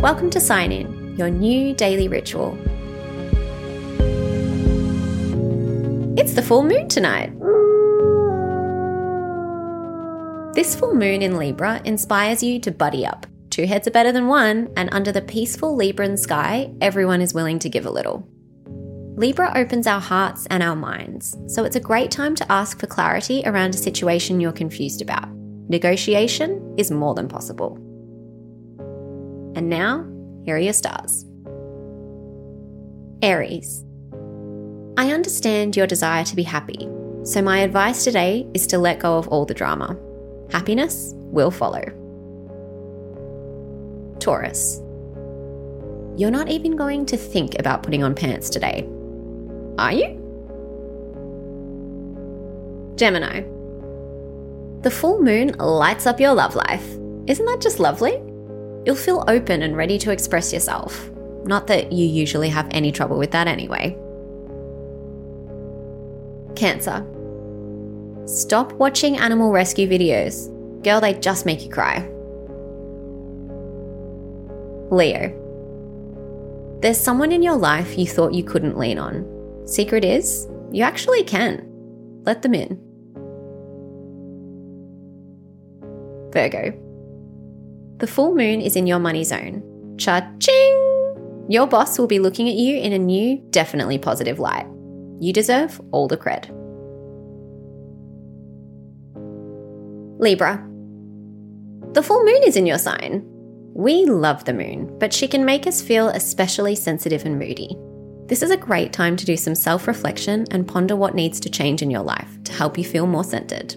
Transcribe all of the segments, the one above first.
Welcome to Sign In, your new daily ritual. It's the full moon tonight. This full moon in Libra inspires you to buddy up. Two heads are better than one, and under the peaceful Libran sky, everyone is willing to give a little. Libra opens our hearts and our minds, so it's a great time to ask for clarity around a situation you're confused about. Negotiation is more than possible. And now, here are your stars Aries. I understand your desire to be happy, so my advice today is to let go of all the drama. Happiness will follow. Taurus. You're not even going to think about putting on pants today. Are you? Gemini. The full moon lights up your love life. Isn't that just lovely? You'll feel open and ready to express yourself. Not that you usually have any trouble with that anyway. Cancer. Stop watching animal rescue videos. Girl, they just make you cry. Leo. There's someone in your life you thought you couldn't lean on. Secret is, you actually can. Let them in. Virgo. The full moon is in your money zone. Cha-ching! Your boss will be looking at you in a new, definitely positive light. You deserve all the cred. Libra. The full moon is in your sign. We love the moon, but she can make us feel especially sensitive and moody. This is a great time to do some self reflection and ponder what needs to change in your life to help you feel more centered.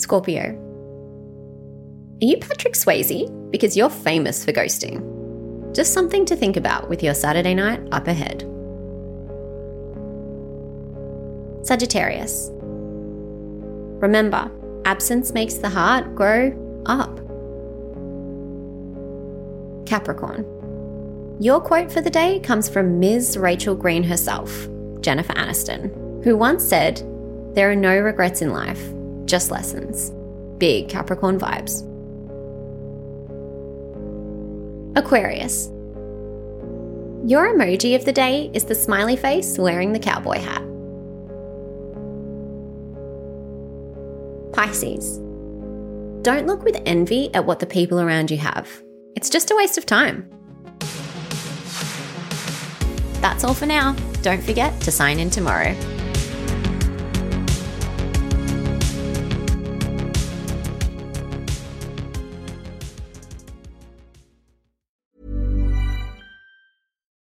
Scorpio. Are you Patrick Swayze? Because you're famous for ghosting. Just something to think about with your Saturday night up ahead. Sagittarius. Remember, absence makes the heart grow up. Capricorn. Your quote for the day comes from Ms. Rachel Green herself, Jennifer Aniston, who once said, There are no regrets in life, just lessons. Big Capricorn vibes. Aquarius. Your emoji of the day is the smiley face wearing the cowboy hat. Pisces. Don't look with envy at what the people around you have. It's just a waste of time. That's all for now. Don't forget to sign in tomorrow.